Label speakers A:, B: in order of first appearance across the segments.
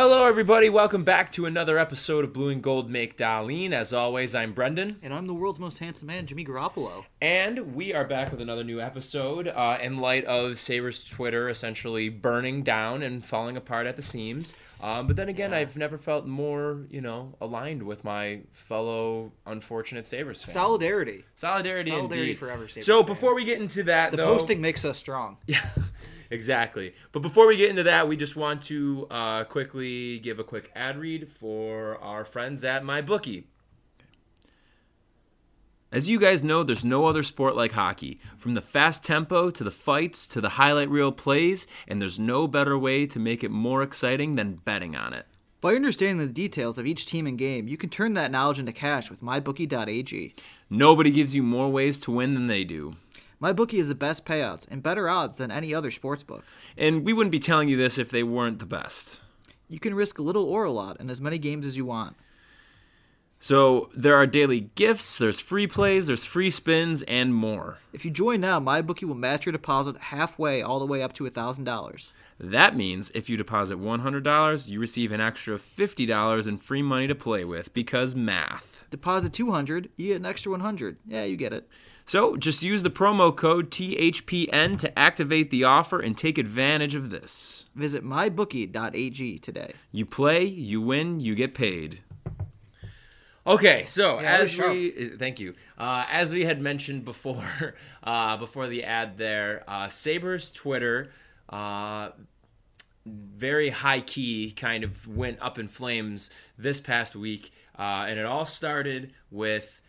A: Hello, everybody. Welcome back to another episode of Blue and Gold Make Darlene. As always, I'm Brendan,
B: And I'm the world's most handsome man, Jimmy Garoppolo.
A: and we are back with another new episode uh, in light of Sabres Twitter essentially burning down and falling apart at the seams. Um, but then again, I've never felt more, you know, aligned with my fellow unfortunate Sabres fans.
B: Solidarity.
A: Solidarity,
B: Solidarity
A: indeed.
B: forever, Sabres
A: so
B: fans.
A: before we get into that,
B: The
A: though,
B: posting makes us strong.
A: Yeah, exactly. But before we get into that, we just want to uh, quickly give a quick ad read for our friends at MyBookie. As you guys know, there's no other sport like hockey. From the fast tempo to the fights to the highlight reel plays, and there's no better way to make it more exciting than betting on it.
B: By understanding the details of each team and game, you can turn that knowledge into cash with mybookie.ag.
A: Nobody gives you more ways to win than they do.
B: MyBookie is the best payouts and better odds than any other sportsbook.
A: And we wouldn't be telling you this if they weren't the best.
B: You can risk a little or a lot in as many games as you want.
A: So there are daily gifts, there's free plays, there's free spins, and more.
B: If you join now, MyBookie will match your deposit halfway all the way up to $1,000.
A: That means if you deposit $100, you receive an extra $50 in free money to play with because math.
B: Deposit 200, you get an extra 100. Yeah, you get it.
A: So just use the promo code THPN to activate the offer and take advantage of this.
B: Visit mybookie.ag today.
A: You play, you win, you get paid. Okay, so
B: Yeah,
A: as we thank you, uh, as we had mentioned before, uh, before the ad there, uh, Sabres Twitter, uh, very high key, kind of went up in flames this past week, uh, and it all started with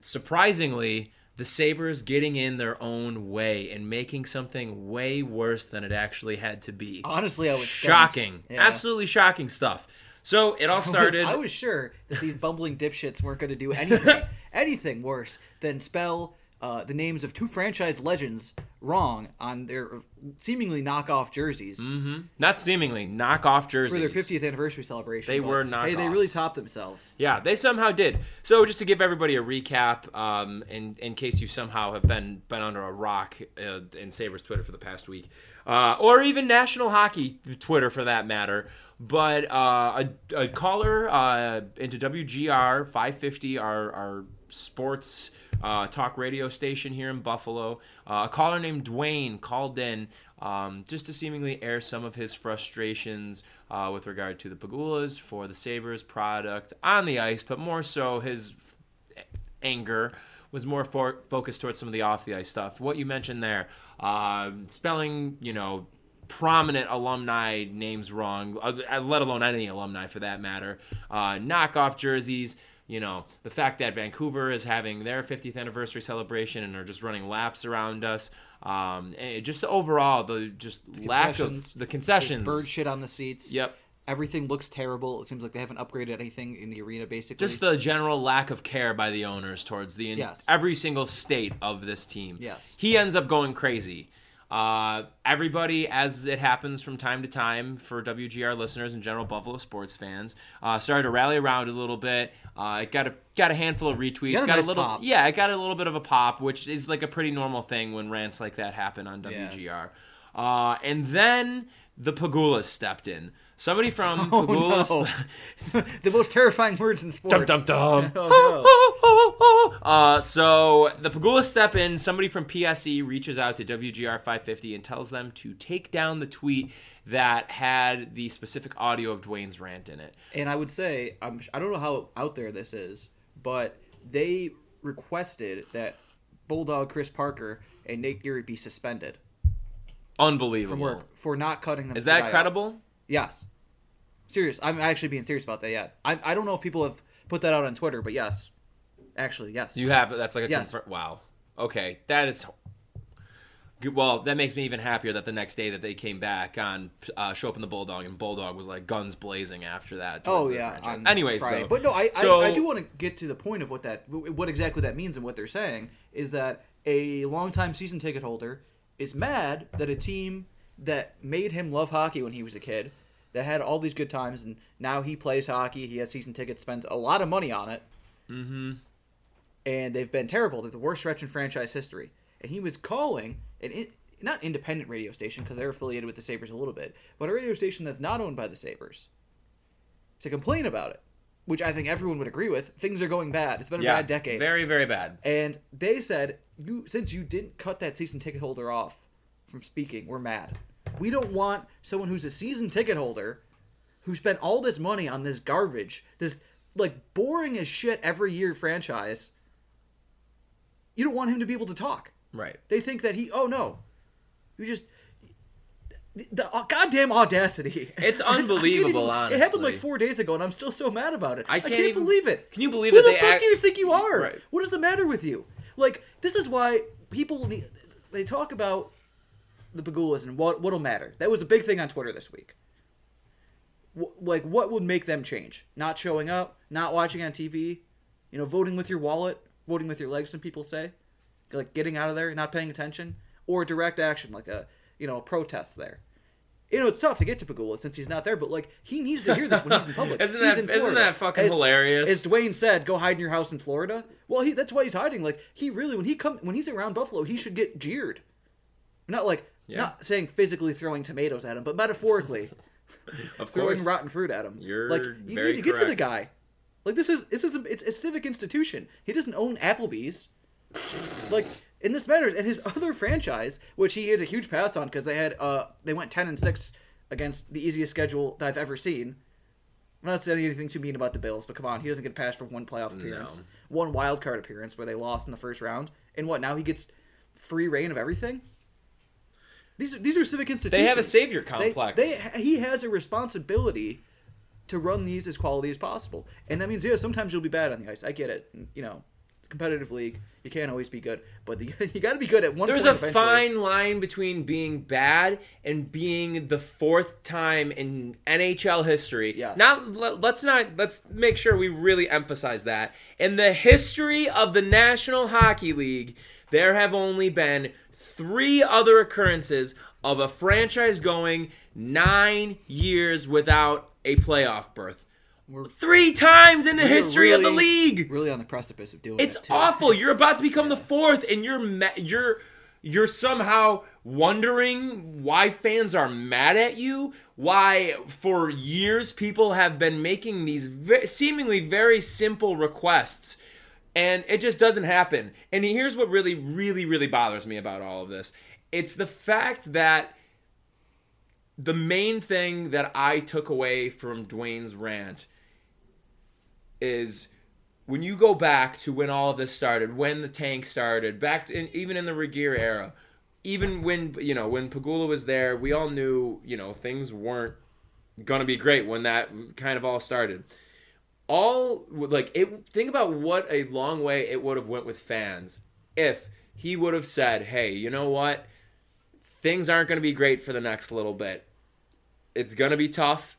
A: surprisingly the Sabres getting in their own way and making something way worse than it actually had to be.
B: Honestly, I was
A: shocking,
B: Yeah.
A: absolutely shocking stuff. So it all
B: I was-
A: started.
B: I was sure that these bumbling dipshits weren't going to do anything, anything worse than spell uh, the names of two franchise legends wrong on their seemingly knockoff jerseys
A: Mhm. Not seemingly knockoff jerseys.
B: for their 50th anniversary celebration.
A: They were
B: Hey, they really topped themselves.
A: Yeah, they somehow did. So just to give everybody a recap, um, in in case you somehow have been been under a rock uh, in Sabres Twitter for the past week, uh, or even National Hockey Twitter for that matter. But uh, a, a caller uh, into WGR 550, our our sports uh, talk radio station here in Buffalo, uh, a caller named Dwayne called in um, just to seemingly air some of his frustrations uh, with regard to the Pegulas for the Sabres product on the ice, but more so his anger was more for, focused towards some of the off the ice stuff. What you mentioned there, uh, spelling, you know, prominent alumni names wrong, uh, let alone any alumni for that matter, uh, knockoff jerseys. You know, the fact that Vancouver is having their 50th anniversary celebration and are just running laps around us. Um, and just overall, the just lack of
B: Concessions.
A: the concessions.
B: bird shit on the seats.
A: Yep.
B: Everything looks terrible. It seems like they haven't upgraded anything in the arena, basically.
A: just the general lack of care by the owners towards the
B: Yes.
A: every single state of this team.
B: Yes.
A: he ends up going crazy. Uh, everybody, as it happens from time to time for WGR listeners and general Buffalo sports fans, uh, started to rally around a little bit. Uh, it got a got a handful of retweets.
B: Got a nice
A: little
B: pop.
A: yeah, it got a little bit of a pop, which is like a pretty normal thing when rants like that happen on
B: Yeah.
A: WGR. Uh, and then the Pegulas stepped in. Somebody from
B: Oh,
A: Pegulas.
B: no. the most terrifying words in sports.
A: Dum dum dum.
B: Oh,
A: uh, so the Pegula step in. Somebody from PSE reaches out to WGR 550 and tells them to take down the tweet that had the specific audio of Dwayne's rant in it.
B: And I would say, I'm, I don't know how out there this is, but they requested that Bulldog Chris Parker and Nate Geary be suspended
A: Unbelievable.
B: from work for not cutting them.
A: Is that
B: off.
A: credible?
B: Yes. Serious. I'm actually being serious about that. Yet. I, I don't know if people have put that out on Twitter, but yes. Actually, yes.
A: You have that's like a
B: Yes.
A: confir- wow. Okay, that is. good. Well, that makes me even happier that the next day that they came back on uh, Schopp in the Bulldog and Bulldog was like guns blazing after that.
B: Oh yeah.
A: Anyways, though,
B: but no, I,
A: so-
B: I I do want to get to the point of what that what exactly that means and what they're saying is that a longtime season ticket holder is mad that a team that made him love hockey when he was a kid, that had all these good times, and now he plays hockey, he has season tickets, spends a lot of money on it,
A: Mm-hmm.
B: and they've been terrible. They're the worst stretch in franchise history. And he was calling, an it, not independent radio station because they're affiliated with the Sabres a little bit, but a radio station that's not owned by the Sabres to complain about it, which I think everyone would agree with. Things are going bad. It's been a
A: Yeah,
B: bad decade.
A: Very, very bad.
B: And they said, "You since you didn't cut that season ticket holder off from speaking, we're mad. We don't want someone who's a season ticket holder who spent all this money on this garbage, this like boring as shit every year franchise. You don't want him to be able to talk.
A: Right.
B: They think that he. Oh no, you just." The, the uh, goddamn audacity!
A: It's
B: I can't
A: unbelievable,
B: It happened like four days ago, and I'm still so mad about it.
A: I
B: I
A: can't
B: can't,
A: even-
B: believe it.
A: Can you believe
B: it?
A: Who
B: the
A: they
B: fuck
A: act-
B: do you think you are?
A: Right.
B: What is the matter with you? Like, this is why people need, they talk about the Pegulas and what what'll matter. That was a big thing on Twitter this week. Wh- like, what would make them change? Not showing up, not watching on TV, you know, voting with your wallet, voting with your legs. Some people say, like getting out of there, not paying attention, or direct action, like a you know a protest there. You know, it's tough to get to Pegula since he's not there, but like he needs to hear this when he's in public.
A: Isn't
B: He's
A: that-
B: in
A: isn't that fucking
B: As-
A: hilarious?
B: As Dwayne said, go hide in your house in Florida. Well, he that's why he's hiding. Like he really when he come when he's around Buffalo, he should get jeered. Not like
A: Yeah.
B: not saying physically throwing tomatoes at him, but metaphorically
A: Of
B: throwing
A: course.
B: rotten fruit at him.
A: You're
B: like you need to get to the guy. Like this is this is a, it's a civic institution. He doesn't own Applebee's. Like and this matters. And his other franchise, which he is a huge pass on because they had uh they went ten and six against the easiest schedule that I've ever seen. I'm not saying anything too mean about the Bills, but come on, he doesn't get passed for one playoff appearance,
A: No.
B: one wild card appearance where they lost in the first round, and what now he gets free reign of everything. These are these are civic institutions.
A: They have a savior
B: They-
A: complex.
B: They, he has a responsibility to run these as quality as possible, and that means yeah, sometimes you'll be bad on the ice. I get it. You know, competitive league, you can't always be good, but the, you got to be good at one.
A: There's
B: point
A: a
B: eventually.
A: fine line between being bad and being the fourth time in NHL history. Yeah. Now let's not let's make sure we really emphasize that. In the history of the National Hockey League, there have only been three other occurrences of a franchise going 9 years without a playoff berth.
B: We're-
A: Three times in the history of the league.
B: Really on the precipice of doing
A: It's
B: it
A: awful. You're about to become the fourth, and you're ma- you're you're somehow wondering why fans are mad at you. Why, for years, people have been making these ve- seemingly very simple requests, and it just doesn't happen. And here's what really, really, really bothers me about all of this: it's the fact that the main thing that I took away from Dwayne's rant is when you go back to when all of this started, when the tank started, back in, even in the Regier era, even when you know when Pegula was there, we all knew you know things weren't gonna be great when that kind of all started. All like it. Think about what a long way it would have went with fans if he would have said, "Hey, you know what? Things aren't gonna be great for the next little bit. It's gonna be tough."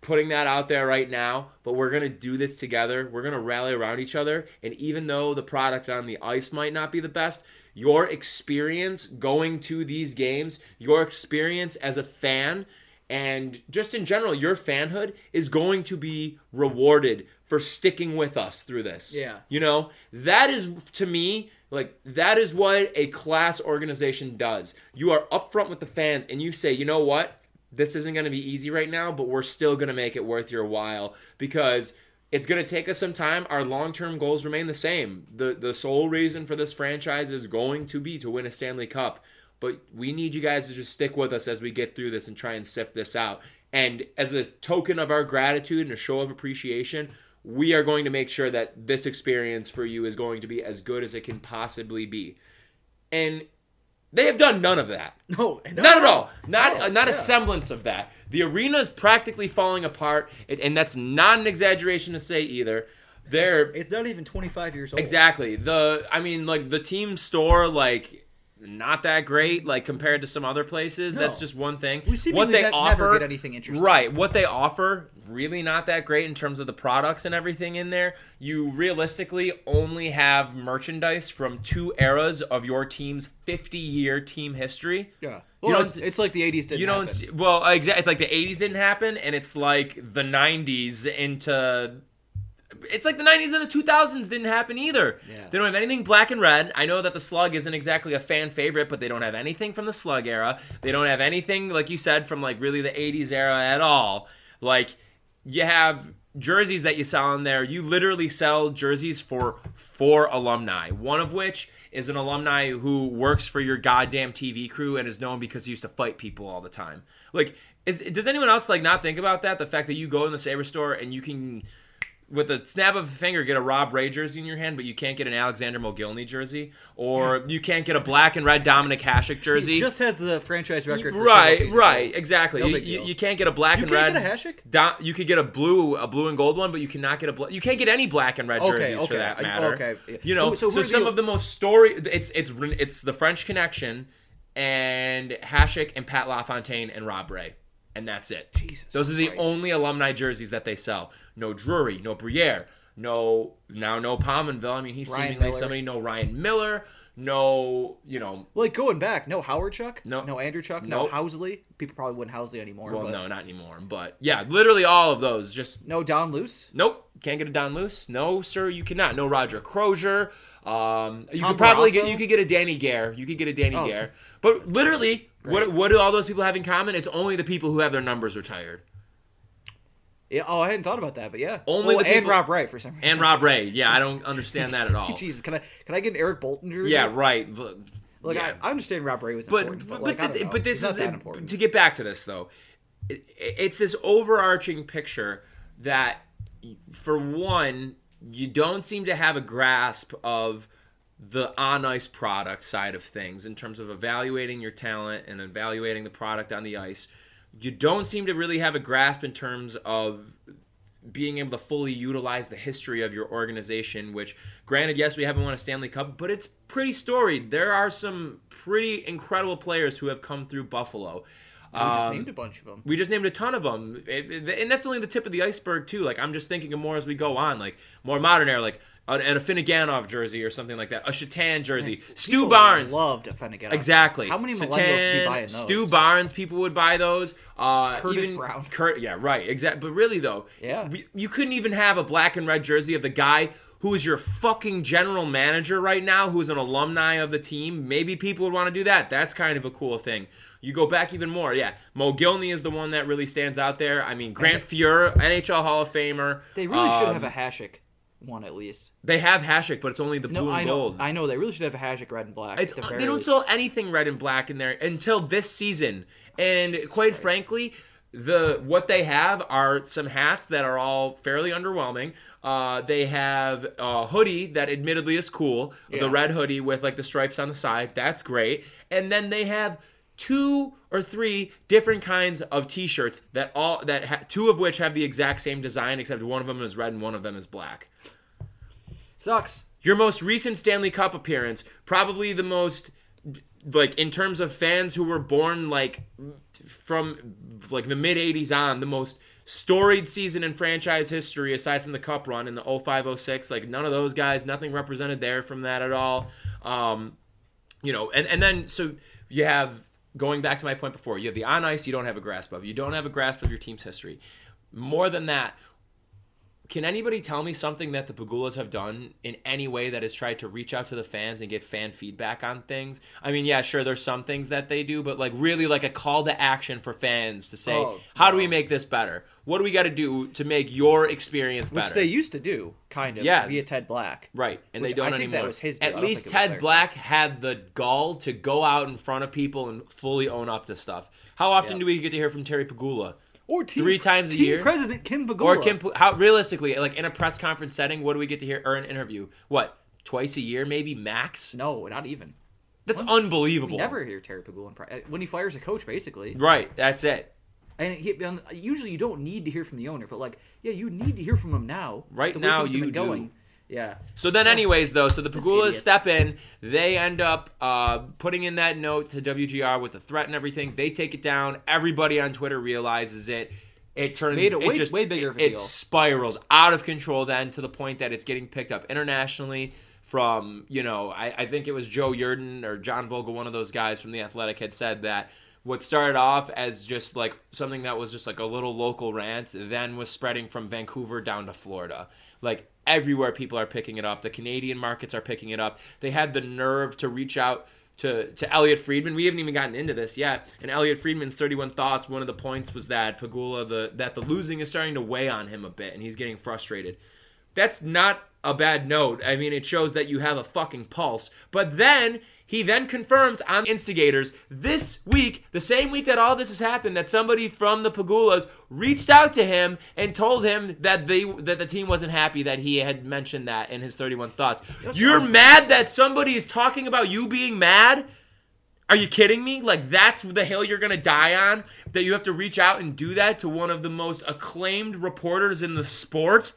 A: Putting that out there right now, but we're going to do this together. We're going to rally around each other. And even though the product on the ice might not be the best, your experience going to these games, your experience as a fan, and just in general, your fanhood is going to be rewarded for sticking with us through this.
B: Yeah.
A: You know, that is to me like that is what a class organization does. You are upfront with the fans and you say, "You know what? This isn't going to be easy right now, but we're still going to make it worth your while because it's going to take us some time. Our long-term goals remain the same. The the sole reason for this franchise is going to be to win a Stanley Cup. But we need you guys to just stick with us as we get through this and try and sift this out. And as a token of our gratitude and a show of appreciation, we are going to make sure that this experience for you is going to be as good as it can possibly be. And they have done none of that.
B: No,
A: Not at all. Not
B: No,
A: uh, not a semblance of that. The arena is practically falling apart, and, and that's not an exaggeration to say either. They're
B: It's not even 25 years old.
A: exactly the. I mean, like the team store, like not that great, like compared to some other places.
B: No.
A: That's just one thing.
B: We
A: what they offer,
B: never get anything interesting.
A: right? What they offer, really not that great in terms of the products and everything in there. You realistically only have merchandise from two eras of your team's 50-year team history.
B: Yeah.
A: You
B: Well,
A: don't-
B: it's, it's like the 80s didn't
A: You don't.
B: happen.
A: Well, exactly. It's like the '80s didn't happen, and it's like the '90s into it's like the 90s and the 2000s didn't happen either.
B: Yeah.
A: They don't have anything black and red. I know that the Slug isn't exactly a fan favorite, but they don't have anything from the Slug era. They don't have anything like you said from like really the 80s era at all. Like you have jerseys that you sell in there. You literally sell jerseys for four alumni. One of which is an alumni who works for your goddamn TV crew and is known because he used to fight people all the time. Like, is does anyone else like not think about that? The fact that you go in the Saber store and you can, with a snap of a finger, get a Rob Ray jersey in your hand, but you can't get an Alexander Mogilny jersey, or you can't get a black and red Dominik Hasek jersey.
B: He just has the franchise record. For
A: right, right,
B: goals.
A: exactly.
B: No
A: you, you, you can't get a black
B: You
A: and
B: can't
A: red.
B: get a Hasek?
A: You could get a blue, a blue and gold one, but you cannot get a black. You can't get any black and red
B: Okay,
A: jerseys for that matter.
B: okay.
A: You know,
B: so
A: so, some
B: the-
A: of the most story. It's it's it's the French Connection, and Hasek and Pat LaFontaine and Rob Ray, and that's it.
B: Jesus
A: Those are the
B: Christ.
A: only alumni jerseys that they sell. No Drury, no Briere, no now no Pominville. I mean, he's
B: Ryan
A: seemingly
B: Miller.
A: somebody. No Ryan Miller. No, you know,
B: Like going back, no Howard Chuck,
A: No.
B: no Andrew Chuck, no Housley. People probably wouldn't Housley anymore.
A: well,
B: but
A: no, not anymore. But yeah, literally all of those. Just
B: no Don Luce.
A: Nope, can't get a Don Luce. No, sir, you cannot. No Roger Crozier. Um, you
B: Tom
A: could probably
B: Barrasso?
A: get you could get a Danny Gare. You could get a Danny
B: Oh.
A: Gare. But literally, what what do all those people have in common? It's only the people who have their numbers retired.
B: Yeah, oh, I hadn't thought about that, but yeah.
A: Only
B: oh,
A: the
B: and
A: people-
B: Rob Wright for some reason.
A: And Rob Ray. Yeah, I don't understand that at all.
B: Jesus, can I can I get an Eric Bolton jersey?
A: yeah, right.
B: Like
A: yeah.
B: I, I understand Rob Ray was
A: but
B: important, but,
A: but,
B: like,
A: the- but this
B: It's
A: is
B: not that important.
A: to get back to this though. It, it's this overarching picture that, for one, you don't seem to have a grasp of the on ice product side of things in terms of evaluating your talent and evaluating the product on the ice. You don't seem to really have a grasp in terms of being able to fully utilize the history of your organization, which, granted, yes, we haven't won a Stanley Cup, but it's pretty storied. There are some pretty incredible players who have come through Buffalo.
B: we just
A: Um,
B: named a bunch of them.
A: we just named a ton of them, and that's only the tip of the iceberg too. Like I'm just thinking of more as we go on, like more modern era, like and a Finneganov jersey or something like that, a Satan jersey, Stu Barnes,
B: loved Finnegan.
A: Exactly.
B: How many millennials
A: Satan,
B: would be buying those?
A: Stu Barnes, people would buy those. Uh,
B: Curtis
A: even
B: Brown.
A: Kurt, yeah, right. Exactly. But really, though,
B: Yeah.
A: we- you couldn't even have a black and red jersey of the guy who is your fucking general manager right now, who's an alumni of the team. Maybe people would want to do that. That's kind of a cool thing. You go back even more, yeah. Mogilny is the one that really stands out there. I mean, Grant Fuhr, NHL Hall of Famer.
B: They really should
A: Um,
B: have a Hasek one at least.
A: They have Hasek, but it's only the blue
B: No,
A: and
B: I know.
A: gold.
B: I know. They really should have a Hasek red and black.
A: It's,
B: the
A: they don't
B: least.
A: sell anything red and black in there until this season. And quite
B: Christ.
A: frankly, the what they have are some hats that are all fairly underwhelming. Uh, they have a hoodie that admittedly is cool,
B: Yeah.
A: the red hoodie with like the stripes on the side. That's great. And then they have two or three different kinds of T-shirts that all that ha- two of which have the exact same design, except one of them is red and one of them is black.
B: Sucks.
A: Your most recent Stanley Cup appearance, probably the most like in terms of fans who were born like from like the mid 80s on, the most storied season in franchise history aside from the cup run in the 0506 like none of those guys nothing represented there from that at all um you know and and then so you have going back to my point before you have the on ice you don't have a grasp of. You don't have a grasp of your team's history. More than that can anybody tell me something that the Pegulas have done in any way that has tried to reach out to the fans and get fan feedback on things? I mean, yeah, sure, there's some things that they do, but like really like a call to action for fans to say,
B: Oh,
A: how do we make this better? What do we got to do to make your experience better?
B: Which they used to do, kind of.
A: Yeah.
B: Via Ted Black.
A: Right, and
B: Which
A: they don't
B: I think
A: anymore.
B: that was his deal.
A: At least
B: think it was
A: Ted. Black had the gall to go out in front of people and fully own up to stuff. How often
B: Yep.
A: do we get to hear from Terry Pegula?
B: Or team,
A: Three times a year?
B: President Kim Pegula.
A: Or Kim, how realistically, like in a press conference setting, what do we get to hear or an interview? What twice a year, maybe max?
B: No, not even.
A: That's
B: We
A: unbelievable.
B: never hear Terry Pegula in pri- uh, when he fires a coach, basically.
A: Right, that's it.
B: And he, usually you don't need to hear from the owner, but like, yeah, you need to hear from him now.
A: Right now you do.
B: going. Yeah.
A: So then, anyways, though, so the
B: Pegulas
A: step in. They end up uh, putting in that note to WGR with the threat and everything. They take it down. Everybody on Twitter realizes it. It turns
B: Made it way-
A: just,
B: way bigger
A: It,
B: of a
A: it
B: deal.
A: spirals out of control then to the point that it's getting picked up internationally. From you know, I, I think it was Joe Yerdon or John Vogl, one of those guys from the Athletic, had said that what started off as just like something that was just like a little local rant, then was spreading from Vancouver down to Florida. Like everywhere, people are picking it up. The Canadian markets are picking it up. They had the nerve to reach out to, to Elliotte Friedman. We haven't even gotten into this yet. And Elliotte Friedman's 31 thoughts. One of the points was that Pegula the that the losing is starting to weigh on him a bit, and he's getting frustrated. That's not a bad note. I mean, it shows that you have a fucking pulse. But then he then confirms on instigators this week, the same week that all this has happened, that somebody from the Pegulas reached out to him and told him that they that the team wasn't happy that he had mentioned that in his 31 thoughts.
B: That's
A: You're mad that somebody is talking about you being mad? Are you kidding me? Like that's the hill you're gonna die on? That you have to reach out and do that to one of the most acclaimed reporters in the sport?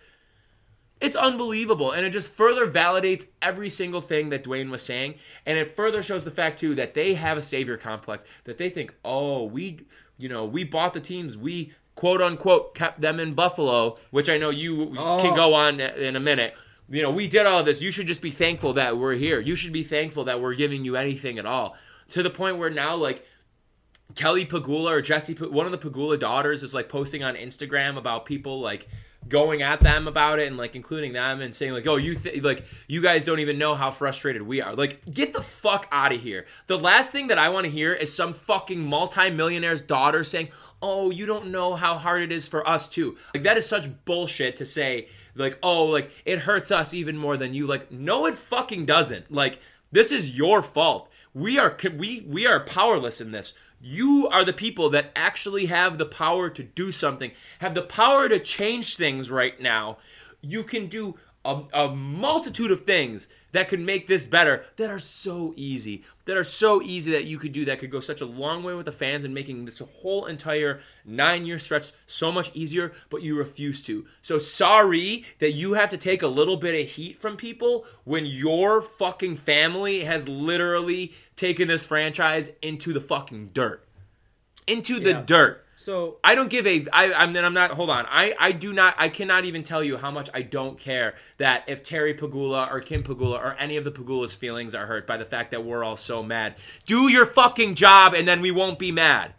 A: It's unbelievable, and it just further validates every single thing that Dwayne was saying, and it further shows the fact too that they have a savior complex. That they think, oh, we, you know, we bought the teams, we quote unquote kept them in Buffalo, which I know you can
B: Oh.
A: go on in a minute. You know, we did all this. You should just be thankful that we're here. You should be thankful that we're giving you anything at all. To the point where now, like, Kelly Pegula or Jesse, one of the Pegula daughters, is like posting on Instagram about people like going at them about it and like including them and saying like, "Oh, you th- like you guys don't even know how frustrated we are." Like, get the fuck out of here. The last thing that I want to hear is some fucking multimillionaire's daughter saying, "Oh, you don't know how hard it is for us too." Like that is such bullshit to say. Like, "Oh, like it hurts us even more than you." Like, no, it fucking doesn't. Like, this is your fault. We are we we are powerless in this. You are the people that actually have the power to do something, have the power to change things right now. You can do a, a multitude of things that could make this better that are so easy, that are so easy that you could do that could go such a long way with the fans and making this whole entire nine year stretch so much easier, but you refuse to. So sorry that you have to take a little bit of heat from people when your fucking family has literally taken this franchise into the fucking dirt. Into the
B: Yeah.
A: dirt.
B: So
A: I don't give a. I. I'm. Then I'm not. Hold on. I. I do not. I cannot even tell you how much I don't care that if Terry Pegula or Kim Pegula or any of the Pegula's feelings are hurt by the fact that we're all so mad. Do your fucking job, and then we won't be mad.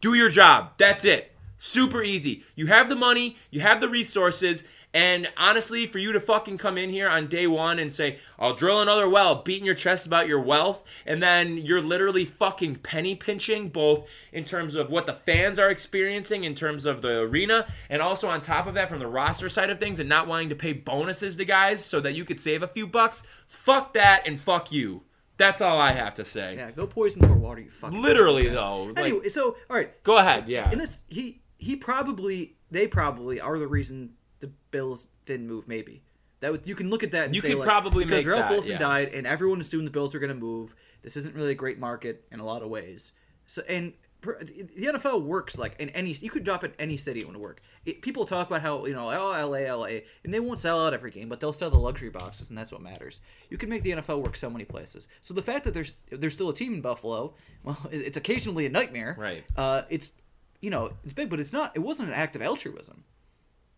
A: Do your job. That's it. Super easy. You have the money, you have the resources, and honestly, for you to fucking come in here on day one and say, I'll drill another well, beating your chest about your wealth, and then you're literally fucking penny pinching both in terms of what the fans are experiencing in terms of the arena, and also on top of that from the roster side of things and not wanting to pay bonuses to guys so that you could save a few bucks. Fuck that and fuck you. That's all I have to say.
B: yeah, go poison more water, you fucking.
A: Literally
B: psychopath.
A: though. Like,
B: Anyway, so all right,
A: go ahead, yeah.
B: in this he he probably they probably are the reason the Bills didn't move. Maybe that would, you can look at that. And
A: You
B: say,
A: could
B: like,
A: probably
B: because
A: make
B: Ralph
A: that,
B: Wilson
A: yeah.
B: died, and everyone assumed the Bills were going to move. This isn't really a great market in a lot of ways. So and the NFL works like in any you could drop in any city it would work. It, people talk about how you know oh, LA LA and they won't sell out every game, but they'll sell the luxury boxes and that's what matters. You can make the NFL work so many places. So the fact that there's there's still a team in Buffalo, well, it's occasionally a nightmare.
A: Right.
B: Uh, it's you know it's big, but it's not. It wasn't an act of altruism.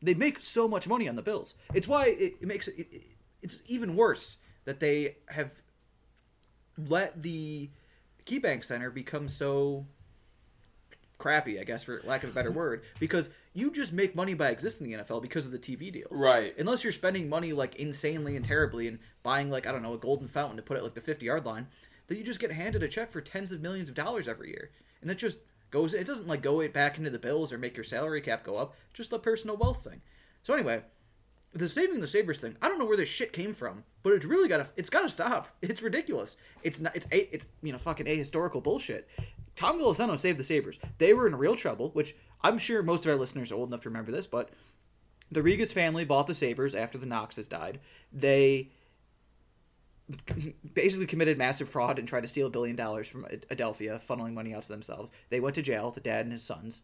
B: They make so much money on the Bills. It's why it, it makes it, it. It's even worse that they have let the KeyBank Center become so crappy, I guess, for lack of a better word, because you just make money by existing in the NFL because of the TV deals.
A: Right.
B: Unless you're spending money like insanely and terribly and buying like I don't know a golden fountain to put it like the 50 yard line, that you just get handed a check for tens of millions of dollars every year, and that just goes. It doesn't like go back into the bills or make your salary cap go up. Just the personal wealth thing. So anyway, the saving the sabres thing i don't know where this shit came from but it's really gotta it's gotta stop it's ridiculous it's not it's a it's you know fucking ahistorical bullshit tom Golisano saved the sabres they were in real trouble which i'm sure most of our listeners are old enough to remember this but the Rigas family bought the sabres after the knoxes died they basically committed massive fraud and tried to steal a billion dollars from adelphia funneling money out to themselves. They went to jail the dad and his sons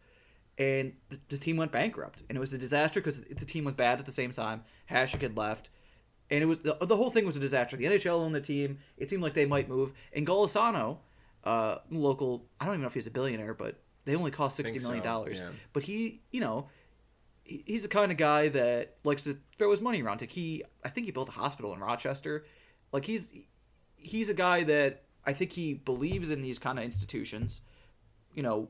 B: and the, the team went bankrupt. And it was a disaster because the team was bad at the same time. Hasek had left. And it was the, the whole thing was a disaster. The nhl owned the team. It seemed like they might move. And golisano uh local i don't even know if he's a billionaire but they only cost 60
A: Think
B: million
A: so,
B: dollars.
A: yeah.
B: but he you know he- he's the kind of guy that likes to throw his money around. Like he, I think he built a hospital in Rochester. Like he's he's a guy that I think he believes in these kind of institutions. you know,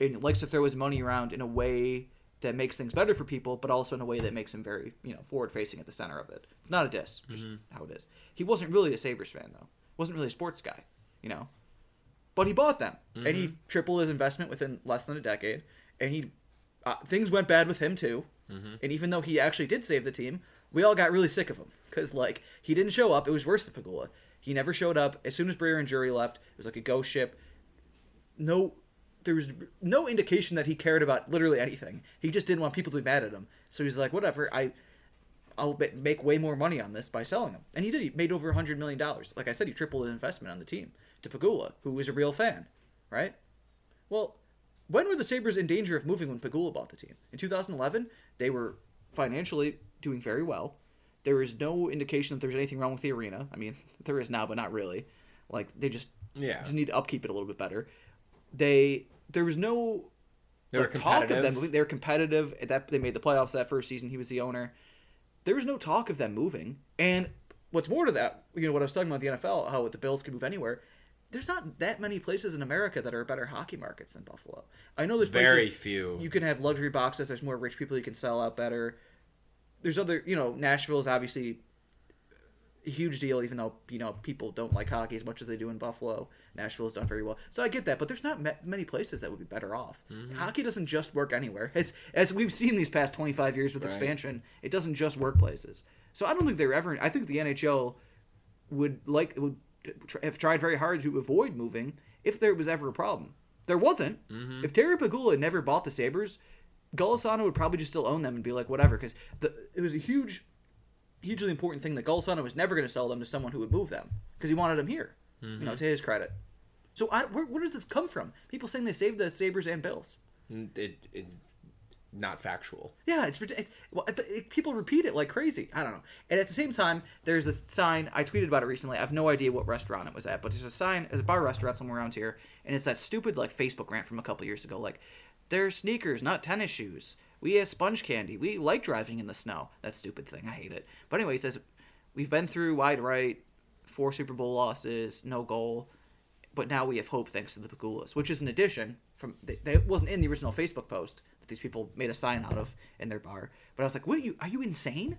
B: and likes to throw his money around in a way that makes things better for people, but also in a way that makes him very, you know, forward facing at the center of it. It's not a diss, just mm-hmm. how it is. He wasn't really a Sabres fan though. Wasn't really a sports guy, you know. But he bought them, and he mm-hmm. tripled his investment within less than a decade. And he, uh, things went bad with him too. Mm-hmm. And even though he actually did save the team, we all got really sick of him because like he didn't show up. It was worse than Pegula. He never showed up. As soon as Briere and Drury left, it was like a ghost ship. No, there was no indication that he cared about literally anything. He just didn't want people to be mad at him. So he's like, whatever. I, I'll make way more money on this by selling him. And he did. He made over a hundred million dollars. Like I said, he tripled his investment on the team to Pegula, who was a real fan, right? Well, when were the Sabres in danger of moving when Pegula bought the team? In 2011, they were financially doing very well. There is no indication that there's anything wrong with the arena. I mean, there is now, but not really. Like they just
A: Yeah.
B: just need to upkeep it a little bit better. They there was no
A: They were
B: like, talk of them moving. They were competitive. That they made the playoffs that first season. He was the owner. There was no talk of them moving. And what's more to that, you know, what I was talking about the NFL, how the Bills could move anywhere. There's not that many places in America that are better hockey markets than Buffalo. I know there's
A: Very few.
B: you can have luxury boxes. There's more rich people you can sell out better. There's other, you know, Nashville is obviously a huge deal, even though you know people don't like hockey as much as they do in Buffalo. Nashville has done very well, so I get that. But there's not ma- many places that would be better off.
A: Mm-hmm.
B: Hockey doesn't just work anywhere. As as we've seen these past 25 years with
A: Right.
B: expansion, it doesn't just work places. So I don't think they're ever. I think the NHL would like would tr- have tried very hard to avoid moving if there was ever a problem. There wasn't.
A: Mm-hmm.
B: If Terry Pegula never bought the Sabres, Golisano would probably just still own them and be like whatever because it was a huge, hugely important thing that Golisano was never going to sell them to someone who would move them because he wanted them here. You
A: Mm-hmm.
B: know, to his credit. So I, where, where does this come from? People saying they saved the Sabres and Bills.
A: It, it's not factual.
B: Yeah, it's it, well, it- people repeat it like crazy. I don't know. And at the same time, there's a sign I tweeted about it recently. I have no idea what restaurant it was at, but there's a sign, there's a bar restaurant somewhere around here, and it's that stupid like Facebook rant from a couple years ago, like they're sneakers, not tennis shoes. We have sponge candy. We like driving in the snow. That stupid thing. I hate it. But anyway, he says we've been through wide right, four Super Bowl losses, no goal but now we have hope thanks to the Pegulas, which is an addition from that wasn't in the original Facebook post that these people made a sign out of in their bar. But I was like, "What are you? Are you insane?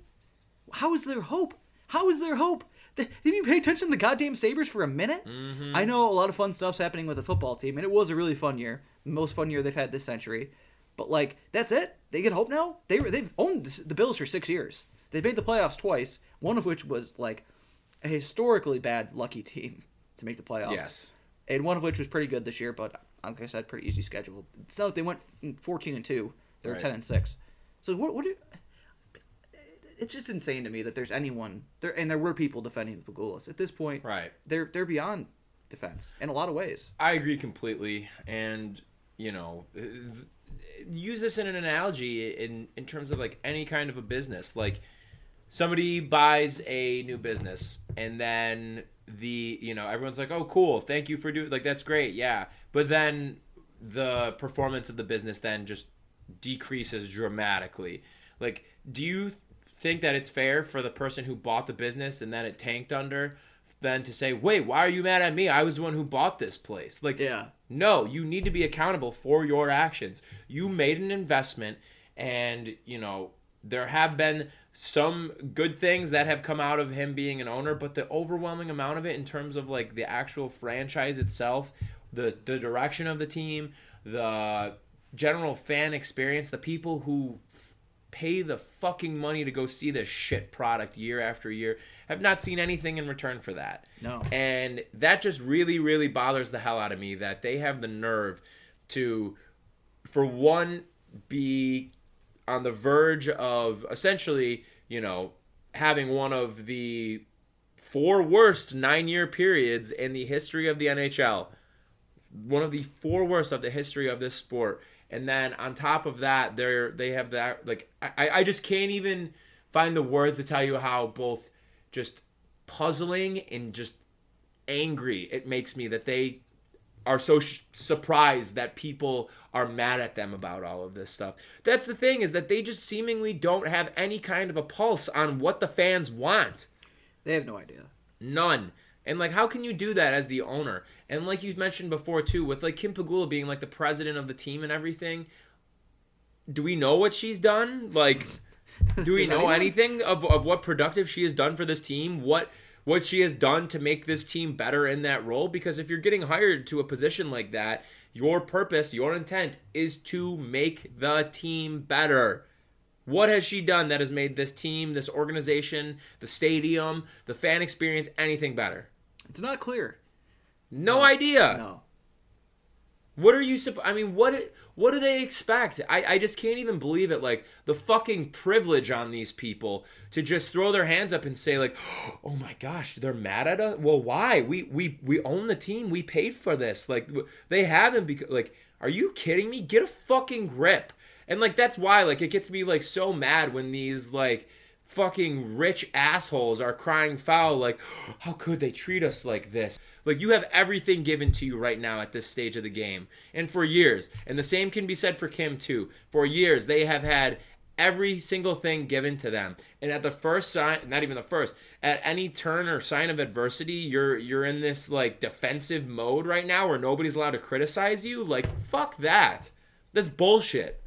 B: How is there hope? How is there hope? Did you pay attention to the goddamn Sabres for a minute? Mm-hmm. I know a lot of fun stuff's happening with the football team, and it was a really fun year, most fun year they've had this century. But like, that's it. They get hope now. They they've owned the, Bills for six years. They made the playoffs twice, one of which was like a historically bad lucky team to make the playoffs
A: Yes.
B: and one of which was pretty good this year, but like I said, pretty easy schedule. It's not like they went fourteen and two; they're
A: Right.
B: ten and six. So what? What? Do, it's just insane to me that there's anyone there, and there were people defending the Pegulas at this point.
A: Right.
B: They're they're beyond defense in a lot of ways.
A: I agree completely, and you know, uh, th- use this in an analogy in in terms of like any kind of a business. Like somebody buys a new business, and then the you know everyone's like, "Oh, cool, thank you for doing like that's great, yeah." But then the performance of the business then just decreases dramatically. Like, do you think that it's fair for the person who bought the business and then it tanked under? Then to say, wait, why are you mad at me? I was the one who bought this place. Like,
B: Yeah.
A: no, you need to be accountable for your actions. You made an investment, and you know there have been some good things that have come out of him being an owner, but the overwhelming amount of it, in terms of like the actual franchise itself, the the direction of the team, the general fan experience, the people who pay the fucking money to go see this shit product year after year have not seen anything in return for that.
B: No.
A: And that just really, really bothers the hell out of me that they have the nerve to, for one, be on the verge of essentially, you know, having one of the four worst nine year periods in the history of the NHL. One of the four worst of the history of this sport. And then on top of that, they're they have that like I, I just can't even find the words to tell you how both just puzzling and just angry it makes me that they are so sh- surprised that people are mad at them about all of this stuff. That's the thing is that they just seemingly don't have any kind of a pulse on what the fans want.
B: They have no idea.
A: None. And like, how can you do that as the owner? And like you've mentioned before too, with like Kim Pegula being like the president of the team and everything, do we know what she's done? Like, do we know
B: anyone?
A: anything of, of what productive she has done for this team? What what she has done to make this team better in that role? Because if you're getting hired to a position like that, your purpose, your intent is to make the team better. What has she done that has made this team, this organization, the stadium, the fan experience anything better?
B: It's not clear.
A: No idea.
B: No.
A: What are you supp- I mean, what what do they expect? I, I just can't even believe it. Like the fucking privilege on these people to just throw their hands up and say like, "Oh my gosh, they're mad at us." Well, why? We we we own the team. We paid for this. Like they haven't because like, are you kidding me? Get a fucking grip. And like that's why like it gets me like so mad when these like fucking rich assholes are crying foul like how could they treat us like this? Like you have everything given to you right now at this stage of the game. And for years and the same can be said for kim too. For years they have had every single thing given to them. And at the first sign not even the first at any turn or sign of adversity you're you're in this like defensive mode right now where nobody's allowed to criticize you? Like fuck that. That's bullshit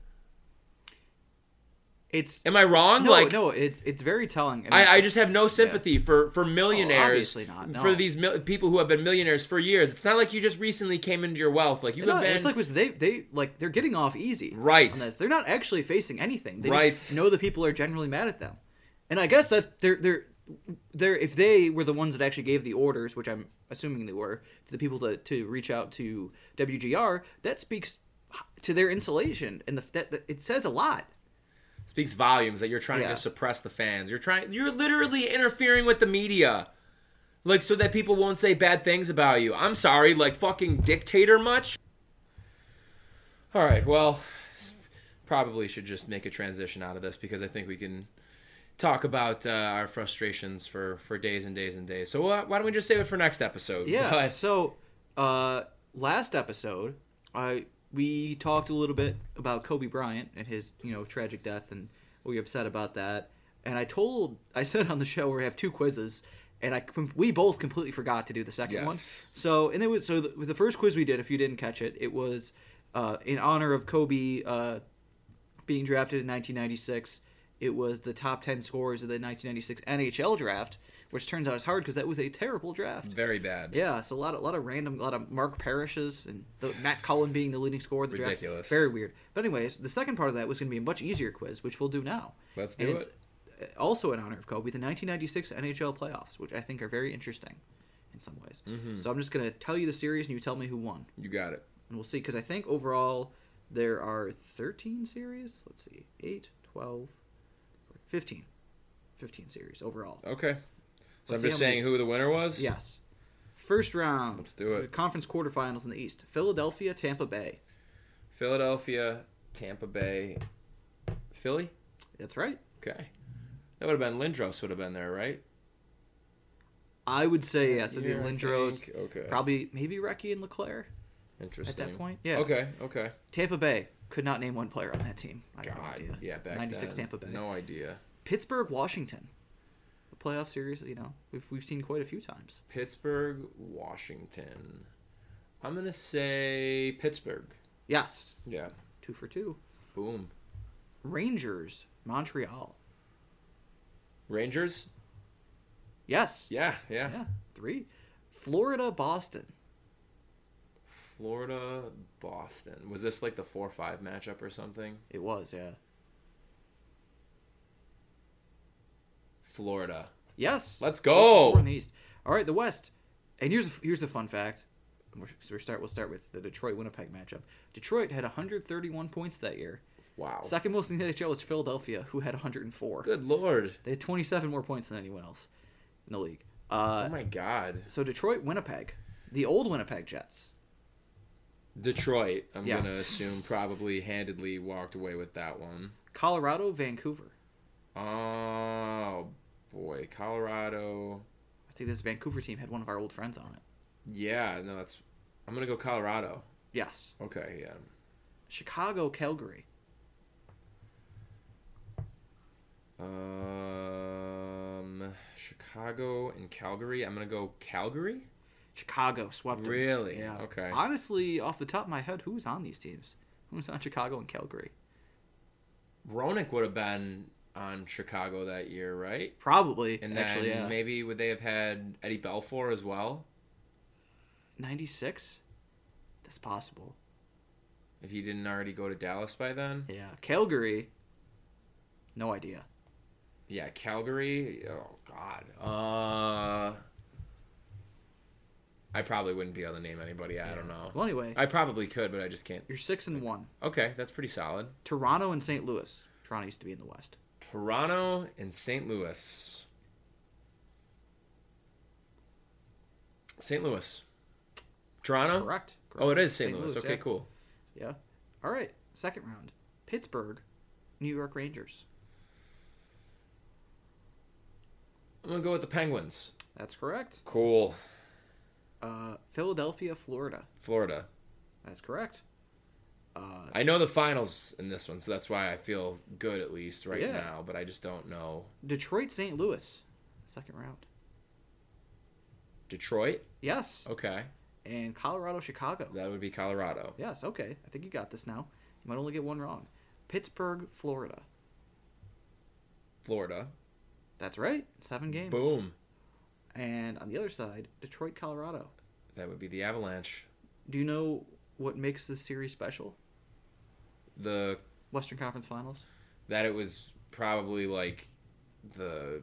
B: It's
A: am i wrong
B: no,
A: like
B: no. It's it's very telling. mean,
A: I, I just have no sympathy for for oh, millionaires.
B: obviously not, no.
A: For these mil- people who have been millionaires for years. It's not like you just recently came into your wealth. Like you
B: No,
A: have been.
B: it's like was they they like they're getting off easy
A: Right.
B: on this. They're not actually facing anything. They
A: Right.
B: just know the people are generally mad at them, and I guess that's they're they're they're if they were the ones that actually gave the orders, which I'm assuming they were, to the people to to reach out to WGR, that speaks to their insulation and the that, that it says a lot.
A: Speaks volumes that you're trying
B: Yeah.
A: to suppress the fans. You're trying. You're literally interfering with the media, like so that people won't say bad things about you. I'm sorry, like fucking dictator much. All right, well, probably should just make a transition out of this because I think we can talk about uh, our frustrations for for days and days and days. So uh, why don't we just save it for next episode?
B: Yeah.
A: But-
B: So, uh, last episode, I we talked a little bit about Kobe Bryant and his you know tragic death, and we were upset about that. And I told, I said on the show we have two quizzes, and I we both completely forgot to do the second one. So, and it was so the, the first quiz we did, if you didn't catch it, it was uh, in honor of Kobe uh, being drafted in 1996. It was the top 10 scores of the 1996 NHL draft, which turns out is hard because that was a terrible draft.
A: Very bad.
B: Yeah, so a lot of a lot of random, a lot of Mark Parrishes and the, Matt Cullen being the leading scorer of the
A: Ridiculous.
B: draft. Very weird. But anyways, the second part of that was going to be a much easier quiz, which we'll do now.
A: Let's do
B: it's
A: it.
B: uh, Also in honor of Kobe, the 1996 NHL playoffs, which I think are very interesting in some ways.
A: Mm-hmm.
B: So I'm just going to tell you the series and you tell me who won,
A: You got it.
B: and we'll see. Because I think overall there are 13 series. Let's see, 8, 12, 15. 15 series overall.
A: Okay. So
B: Let's
A: I'm just saying who the winner was.
B: Yes. First round.
A: Let's do it.
B: Conference quarterfinals in the East. Philadelphia, Tampa Bay.
A: Philadelphia, Tampa Bay, Philly.
B: That's right.
A: Okay. That would have been Lindros. Would have been there, right?
B: I would say yes.
A: I
B: Lindros.
A: Okay.
B: Probably maybe Recky and Leclerc
A: Interesting.
B: At that point, yeah.
A: Okay. Okay.
B: Tampa Bay could not name one player on that team. I
A: God.
B: idea.
A: Yeah. Back
B: 96
A: then.
B: Tampa Bay.
A: No idea.
B: Pittsburgh, Washington. Playoff series, you know, we've, we've seen quite a few times.
A: Pittsburgh, Washington. I'm gonna say Pittsburgh.
B: Yes.
A: Yeah.
B: Two for two.
A: Boom.
B: Rangers, Montreal.
A: Rangers.
B: Yes.
A: Yeah. Yeah.
B: Yeah. Three. Florida, Boston.
A: Florida, Boston. Was this like the four-five matchup or something?
B: It was, yeah.
A: Florida.
B: Yes.
A: Let's go.
B: Four in the East. All right, the West. And here's here's a fun fact. We're, so we start. We'll start with the Detroit Winnipeg matchup. Detroit had 131 points that year.
A: Wow.
B: Second most in the NHL was Philadelphia, who had 104.
A: Good lord.
B: They had 27 more points than anyone else in the league. Uh,
A: oh my god.
B: so Detroit, Winnipeg, the old Winnipeg Jets.
A: Detroit, I'm
B: Yes.
A: gonna assume probably handedly walked away with that one.
B: Colorado, Vancouver.
A: Oh boy, Colorado.
B: I think this Vancouver team had one of our old friends on it.
A: Yeah, no, that's. I'm gonna go Colorado.
B: Yes.
A: Okay, yeah.
B: Chicago, Calgary.
A: Um, Chicago and Calgary. I'm gonna go Calgary.
B: Chicago swept them.
A: Really?
B: Yeah.
A: Okay.
B: Honestly, off the top of my head, who's on these teams? Who's on Chicago and Calgary?
A: Roenick would have been on Chicago that year, right?
B: Probably.
A: And then
B: actually, yeah.
A: maybe would they have had Eddie Belfour as well?
B: 96? That's possible.
A: If he didn't already go to Dallas by then?
B: Yeah. Calgary, no idea.
A: Yeah, Calgary. Oh God. Uh, I probably wouldn't be able to name anybody. I don't know.
B: Well, anyway,
A: I probably could, but I just can't.
B: you're 6 and 1.
A: Okay, that's pretty solid.
B: Toronto and St. Louis. Toronto used to be in the West.
A: Toronto and St. Louis. St. Louis. Toronto.
B: Correct.
A: Oh, it
B: Correct.
A: is St. Louis. Okay,
B: yeah.
A: cool.
B: Yeah. All right. Second round. Pittsburgh, New York Rangers.
A: I'm gonna go with the Penguins.
B: That's correct.
A: Cool.
B: Uh, Philadelphia, Florida.
A: Florida.
B: That's correct. Uh,
A: I know the finals in this one, so that's why I feel good at least right
B: Yeah.
A: now. But I just don't know
B: Detroit, St. Louis. Second round.
A: Detroit.
B: Yes.
A: Okay,
B: And Colorado, Chicago.
A: that would be Colorado.
B: Yes. Okay. I think you got this now. You might only get one wrong. Pittsburgh, Florida.
A: Florida.
B: That's right. Seven games.
A: Boom.
B: And on the other side, Detroit, Colorado.
A: That would be the Avalanche.
B: Do you know what makes this series special?
A: The
B: Western Conference Finals.
A: that it was probably like the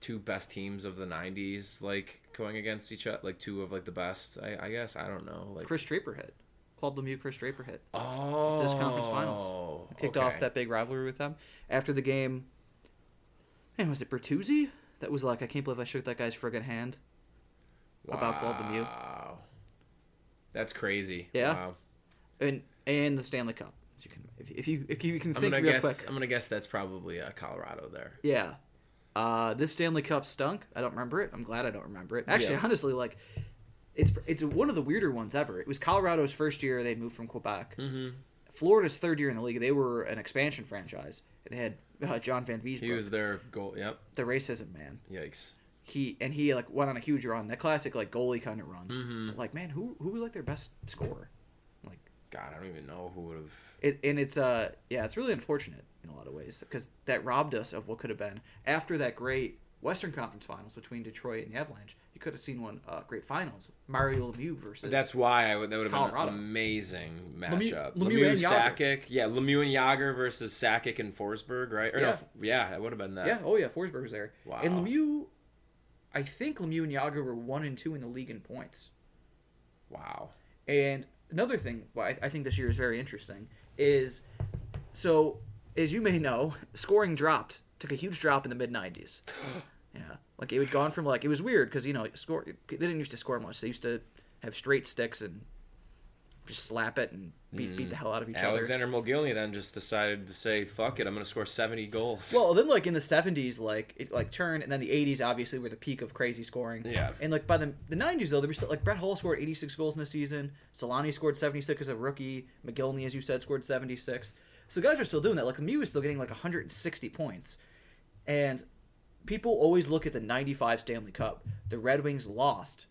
A: two best teams of the 90s like going against each other like two of like the best i, I guess i don't know like
B: Chris Draper hit. Claude Lemieux, Chris Draper hit.
A: oh
B: this conference finals. Kicked
A: okay.
B: off that big rivalry with them. After the game, man, was it Bertuzzi? That was like, I can't believe I shook that guy's friggin' hand. about Claude Lemieux.
A: Wow. that's crazy
B: Yeah.
A: wow.
B: And and the Stanley Cup. You can, if, if you if you can
A: i'm
B: think
A: gonna
B: real
A: guess
B: quick.
A: i'm gonna guess that's probably uh, colorado there
B: Yeah. Uh, this Stanley Cup stunk. I don't remember it. I'm glad I don't remember it. Actually,
A: Yeah.
B: honestly, like, it's it's one of the weirder ones ever. It was Colorado's first year they moved from Quebec.
A: mm-hmm.
B: Florida's third year in the league. They were an expansion franchise. They had uh, John Vanbiesbrouck,
A: he was their goal yep
B: the racism man.
A: yikes
B: He and he like went on a huge run, that classic like goalie kind of run.
A: mm-hmm.
B: But, like man, who who was like their best scorer? Like
A: god i don't even know who would have
B: it, and it's uh yeah, it's really unfortunate in a lot of ways because that robbed us of what could have been after that great Western Conference Finals between Detroit and the Avalanche. You could have seen one uh, great finals, Mario Lemieux versus.
A: That's why I would. That would have been an amazing matchup.
B: Lemieux
A: Lemieux,
B: and Jagr.
A: Sakic, yeah, Lemieux and Jagr versus Sakic and Forsberg, right? Or
B: Yeah.
A: no, yeah, it would have been that.
B: yeah, oh yeah, Forsberg's there.
A: Wow.
B: And Lemieux, I think Lemieux and Jagr were one and two in the league in points.
A: Wow.
B: And another thing, I think this year is very interesting, is so as you may know, scoring dropped, took a huge drop in the mid '90s. yeah, like it had gone from like it was weird because you know score they didn't used to score much. They used to have straight sticks and just slap it and beat beat the mm. hell out of each other.
A: Alexander Mogilny then just decided to say, "Fuck it, I'm going to score 70 goals."
B: Well, then like in the '70s, like it like turned, and then the '80s obviously were the peak of crazy scoring.
A: Yeah.
B: And like by the the '90s though, there was still like Brett Hull scored 86 goals in the season. Selanne scored 76 as a rookie. Mogilny, as you said, scored 76. So guys are still doing that. Like Lemieux is still getting like 160 points, and people always look at the '95 Stanley Cup. The Red Wings lost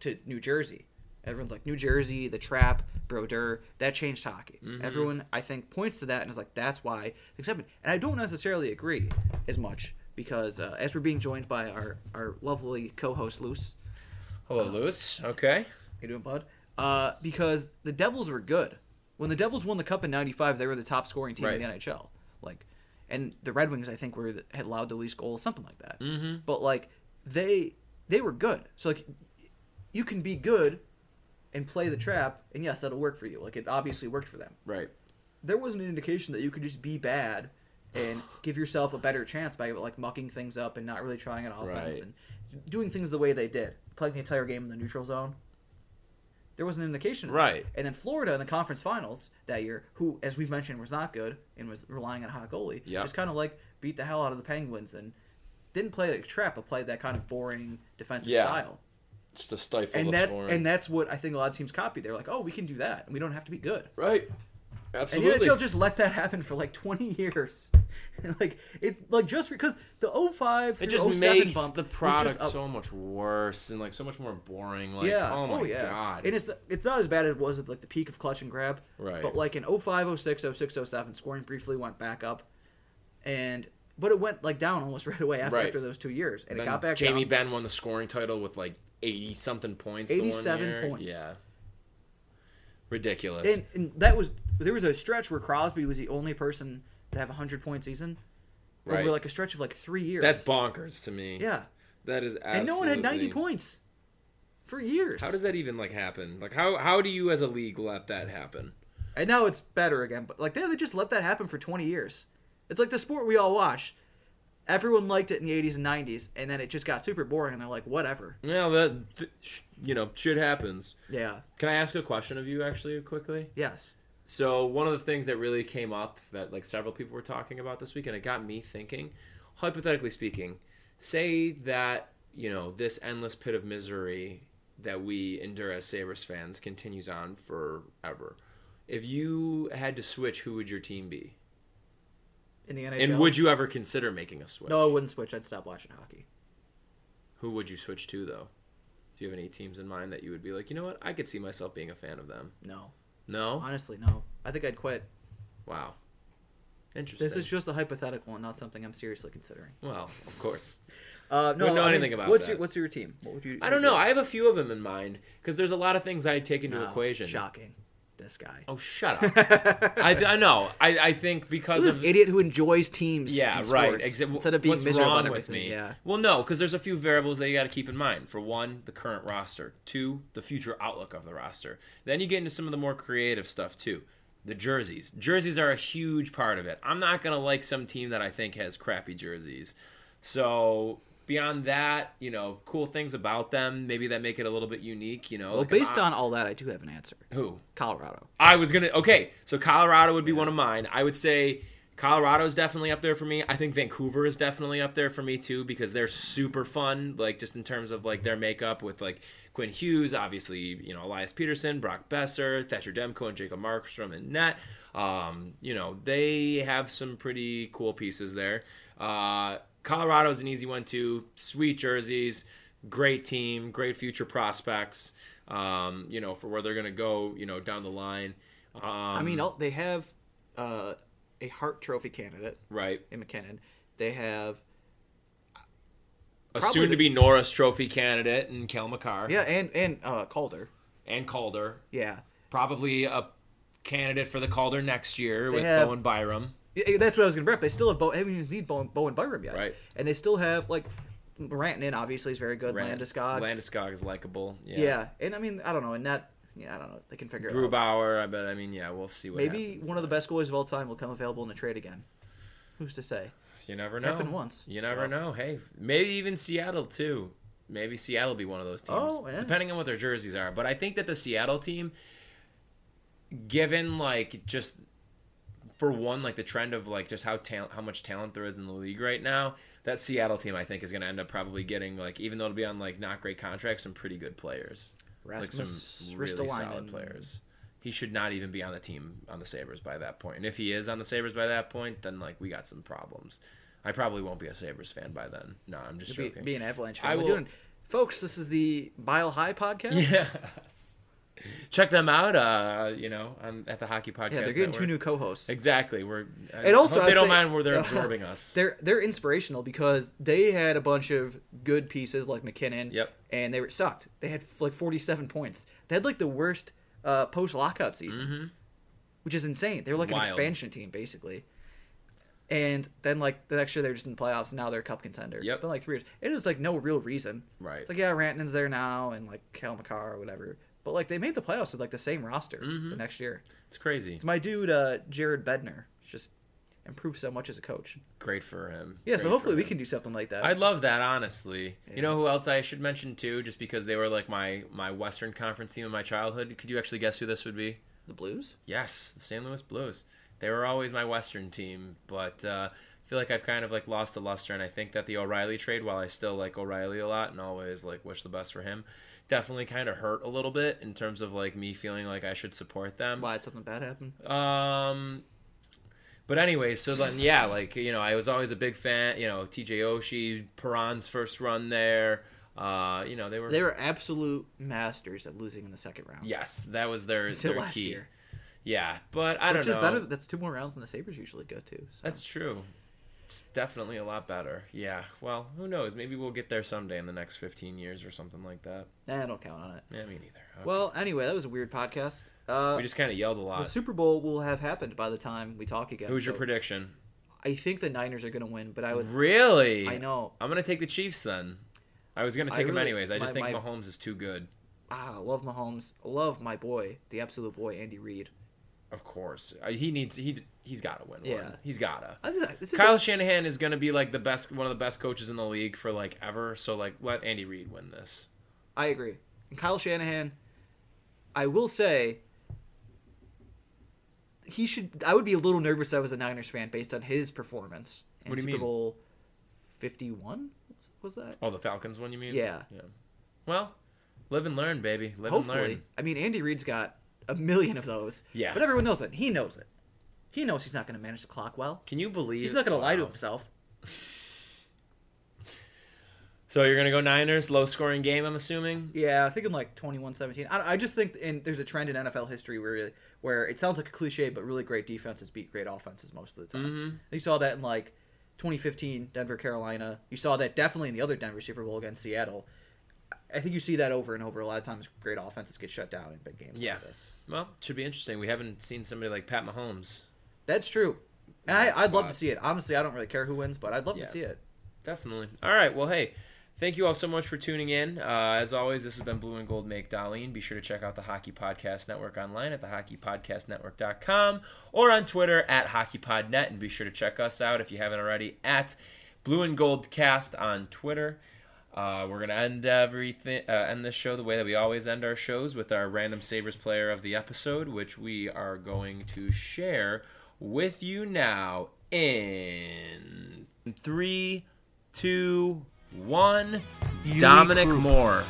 B: to New Jersey. Everyone's like New Jersey, the trap, Brodeur. That changed hockey. Everyone, I think, points to that and is like, that's why things happened. And I don't necessarily agree as much because uh, as we're being joined by our our lovely co-host Luce,
A: Hello, Lewis. Okay.
B: you doing, bud? Uh, because the Devils were good. When the Devils won the Cup in '95, they were the top scoring team in the NHL. Like, and the Red Wings, I think, were the, had allowed the least goals, something like that.
A: Mm-hmm.
B: But like, they they were good. So like, you can be good and play the trap, and yes, that'll work for you. Like, it obviously worked for them.
A: Right.
B: There wasn't an indication that you could just be bad and give yourself a better chance by like mucking things up and not really trying an offense
A: Right.
B: and doing things the way they did, playing the entire game in the neutral zone. There was an indication.
A: Right.
B: And then Florida in the conference finals that year, who, as we've mentioned, was not good and was relying on a hot goalie,
A: Yep.
B: just kind of like beat the hell out of the Penguins and didn't play like a trap, but played that kind of boring defensive
A: Yeah.
B: style.
A: Just to stifle
B: And
A: the
B: that
A: scoring.
B: and that's what I think a lot of teams copy. They're like, oh, we can do that, and we don't have to be good.
A: right. Absolutely.
B: And the NHL just let that happen for like 20 years. like it's like just because the 05
A: it just
B: oh
A: makes
B: bump
A: the product so much worse and like so much more boring. Like,
B: yeah.
A: Oh, oh my
B: yeah.
A: god.
B: And it's it's not as bad as it was at like the peak of clutch and grab.
A: Right.
B: But like in 05, 06, 06, 07, scoring briefly went back up, and but it went like down almost right away after,
A: Right.
B: after those two years, and
A: Then
B: it got back
A: Jamie
B: down.
A: Benn won the scoring title with like eighty something points.
B: 87 points.
A: Yeah. Ridiculous.
B: And, and that was there was a stretch where Crosby was the only person to have a hundred point season
A: Right.
B: over like a stretch of like three years.
A: That's bonkers to me.
B: yeah,
A: That is absolutely.
B: and no one had ninety points for years.
A: How does that even like happen? Like how how do you as a league let that happen?
B: And now it's better again, but like they, they just let that happen for twenty years. It's like the sport we all watch. Everyone liked it in the eighties and nineties, and then it just got super boring, and they're like, whatever.
A: Well, that th- sh- you know, shit happens.
B: Yeah.
A: Can I ask a question of you actually quickly?
B: Yes.
A: So one of the things that really came up that like several people were talking about this week, and it got me thinking, hypothetically speaking, say that you know this endless pit of misery that we endure as Sabres fans continues on forever. If you had to switch, who would your team be?
B: In the NHL.
A: And would you ever consider making a switch?
B: No, I wouldn't switch. I'd stop watching hockey.
A: Who would you switch to though? Do you have any teams in mind that you would be like, you know what, I could see myself being a fan of them?
B: No.
A: No.
B: Honestly, no. I think I'd quit.
A: Wow. Interesting.
B: This is just a hypothetical and not something I'm seriously considering.
A: well, of course.
B: Uh, no,
A: Wouldn't know
B: I mean,
A: anything about
B: what's
A: that.
B: your What's your team? What would you?
A: I don't know. I have a few of them in mind because there's a lot of things I take into
B: No,
A: equation.
B: Shocking. This guy.
A: Oh, shut up. I, I know. I, I think because
B: this
A: of
B: idiot who enjoys teams.
A: yeah, right. Exa-
B: instead of being
A: what's
B: miserable
A: wrong with me?
B: Yeah.
A: Well, no, because there's a few variables that you got to keep in mind. For one, the current roster. Two, the future outlook of the roster. Then you get into some of the more creative stuff too. The jerseys. Jerseys are a huge part of it. I'm not gonna like some team that I think has crappy jerseys. So beyond that, you know, cool things about them, maybe that make it a little bit unique. You know,
B: Well,
A: like
B: based
A: I-
B: on all that, I do have an answer.
A: who
B: Colorado.
A: I was gonna okay, so Colorado would be one of mine. I would say Colorado is definitely up there for me. I think Vancouver is definitely up there for me too because they're super fun, like just in terms of like their makeup with like Quinn Hughes, obviously you know Elias Pettersson, Brock Boeser, Thatcher Demko, and Jacob Markstrom and net. Um, you know they have some pretty cool pieces there. Uh, Colorado's an easy one too. Sweet jerseys, great team, great future prospects. Um, you know for where they're gonna go, you know down the line. Um,
B: I mean, they have uh, a Hart Trophy candidate
A: right.
B: in MacKinnon. They have
A: A soon to
B: the-
A: be Norris Trophy candidate in Cale Makar
B: yeah, and and uh, Calder.
A: and Calder.
B: Yeah,
A: Probably a candidate for the Calder next year with
B: have-
A: Bowen Byram.
B: That's what I was gonna bring up. They still have Bo. Haven't even seen Bo, Bo and Byram yet,
A: Right.
B: And they still have like Rantanen. Obviously, is very good.
A: Rand-
B: Landeskog.
A: Landeskog is likable. Yeah.
B: yeah. and I mean, I don't know. And that, yeah, I don't know. They can figure it out.
A: Grubauer, I bet. I mean, yeah, we'll see what
B: Maybe
A: happens
B: one of the best goalies of all time will come available in a trade again. Who's to say?
A: You never know.
B: Happened once,
A: You never
B: so.
A: know. Hey, maybe even Seattle too. Maybe Seattle will be one of those teams,
B: Oh, yeah.
A: depending on what their jerseys are. But I think that the Seattle team, given like just for one, like the trend of like just how talent, how much talent there is in the league right now, that Seattle team I think is going to end up probably getting like even though it'll be on like not great contracts, some pretty good players, like some really solid players. He should not even be on the team on the Sabres by that point. And if he is on the Sabres by that point, then like we got some problems. I probably won't be a Sabres fan by then. No, I'm just
B: Be,
A: joking.
B: be be, an Avalanche fan.
A: I
B: We're
A: will-
B: doing, folks. This is the Bile High podcast.
A: yes. Check them out. Uh, you know, on, at the Hockey Podcast.
B: Yeah, they're getting two new co-hosts.
A: Exactly. We're. I
B: And also,
A: they don't
B: say-
A: mind where they're absorbing us.
B: They're they're inspirational because they had a bunch of good pieces like MacKinnon.
A: Yep.
B: And they were sucked. They had like 47 points. They had like the worst uh, post lockout season,
A: Mhm.
B: which is insane. They were like
A: Wild.
B: an expansion team basically. And then like the next year they're just in the playoffs. And now they're a cup contender.
A: Yep.
B: It's been like three years. It is like no real reason.
A: Right.
B: It's like yeah, Rantanen's there now and like Cale Makar or whatever. But like they made the playoffs with like the same roster
A: Mhm.
B: the next year.
A: It's crazy.
B: It's my dude uh, Jared Bednar. Just improved so much as a coach.
A: Great for him.
B: Yeah, so hopefully we can do something like that.
A: I'd love that, honestly.
B: Yeah.
A: You know who else I should mention too, just because they were like my my Western Conference team in my childhood. Could you actually guess who this would be?
B: the Blues.
A: Yes, the St. Louis Blues. They were always my Western team, but uh, I feel like I've kind of like lost the luster, and I think that the O'Reilly trade, while I still like O'Reilly a lot and always like wish the best for him, definitely kind of hurt a little bit in terms of like me feeling like I should support them.
B: Why did something bad happen?
A: Um, but anyway, so then yeah, like you know, I was always a big fan. You know, T.J. Oshie, Perron's first run there. Uh, you know, they were
B: They were absolute masters at losing in the second round.
A: yes, that was their
B: Until
A: their
B: last
A: key.
B: year.
A: Yeah, but I
B: Which
A: don't
B: is
A: know.
B: better. That's two more rounds than the Sabres usually go to. So.
A: That's true. It's definitely a lot better. Yeah. Well, who knows? Maybe we'll get there someday in the next 15 years or something like that.
B: Nah, I don't count on it.
A: Yeah, me neither. Okay.
B: Well, anyway, that was a weird podcast. Uh,
A: we just kind of yelled a lot. the.
B: Super Bowl will have happened by the time we talk again.
A: Who's your prediction?
B: I think the Niners are going to win, but I would.
A: Really?
B: I know.
A: I'm gonna take the Chiefs then. I was gonna
B: I
A: take them anyways. I just
B: my-
A: think
B: my-
A: Mahomes is too good.
B: Ah, love Mahomes. Love my boy, the absolute boy, Andy Reid.
A: Of course, Uh, he needs he he's got to win.
B: Yeah.
A: one. he's gotta.
B: I think This
A: Kyle Shanahan is gonna be like the best, one of the best coaches in the league for like ever. So like, let Andy Reid win this.
B: I agree. And Kyle Shanahan, I will say, he should. I would be a little nervous if I was a Niners fan based on his performance. in
A: What do you
B: Super
A: mean?
B: Bowl Fifty-one was that?
A: Oh, the Falcons one, you mean?
B: Yeah.
A: Yeah. Well, live and learn, baby. Live and
B: Hopefully,
A: learn.
B: I mean Andy Reid's got a million of those.
A: Yeah.
B: But everyone knows it. He knows it. He knows he's not going to manage the clock well.
A: Can you believe?
B: He's not going to lie to
A: Wow.
B: himself.
A: So you're gonna go Niners, low scoring game, I'm assuming.
B: Yeah, I think in like 21-17. I, I just think in, there's a trend in NFL history where where it sounds like a cliche, but really great defenses beat great offenses most of the time.
A: Mm-hmm.
B: You saw that in like 2015 Denver Carolina. You saw that definitely in the other Denver Super Bowl against Seattle. I think you see that over and over. A lot of times, great offenses get shut down in big games
A: Yeah.
B: like this.
A: Well, should be interesting. We haven't seen somebody like Pat Mahomes.
B: That's true. And I, I'd love to see it. Honestly, I don't really care who wins, but I'd love
A: Yeah.
B: to see it.
A: Definitely. All right. Well, hey, thank you all so much for tuning in. Uh, as always, this has been Blue and Gold Make Darlene. Be sure to check out the Hockey Podcast Network online at thehockeypodcastnetwork.com or on Twitter at HockeyPodNet. And be sure to check us out if you haven't already at Blue and Gold Cast on Twitter. Uh, we're gonna end everything, uh, end this show the way that we always end our shows with our random Sabres player of the episode, which we are going to share with you now in three, two, one.
B: Yui
A: Dominic
B: Krupp.
A: Moore.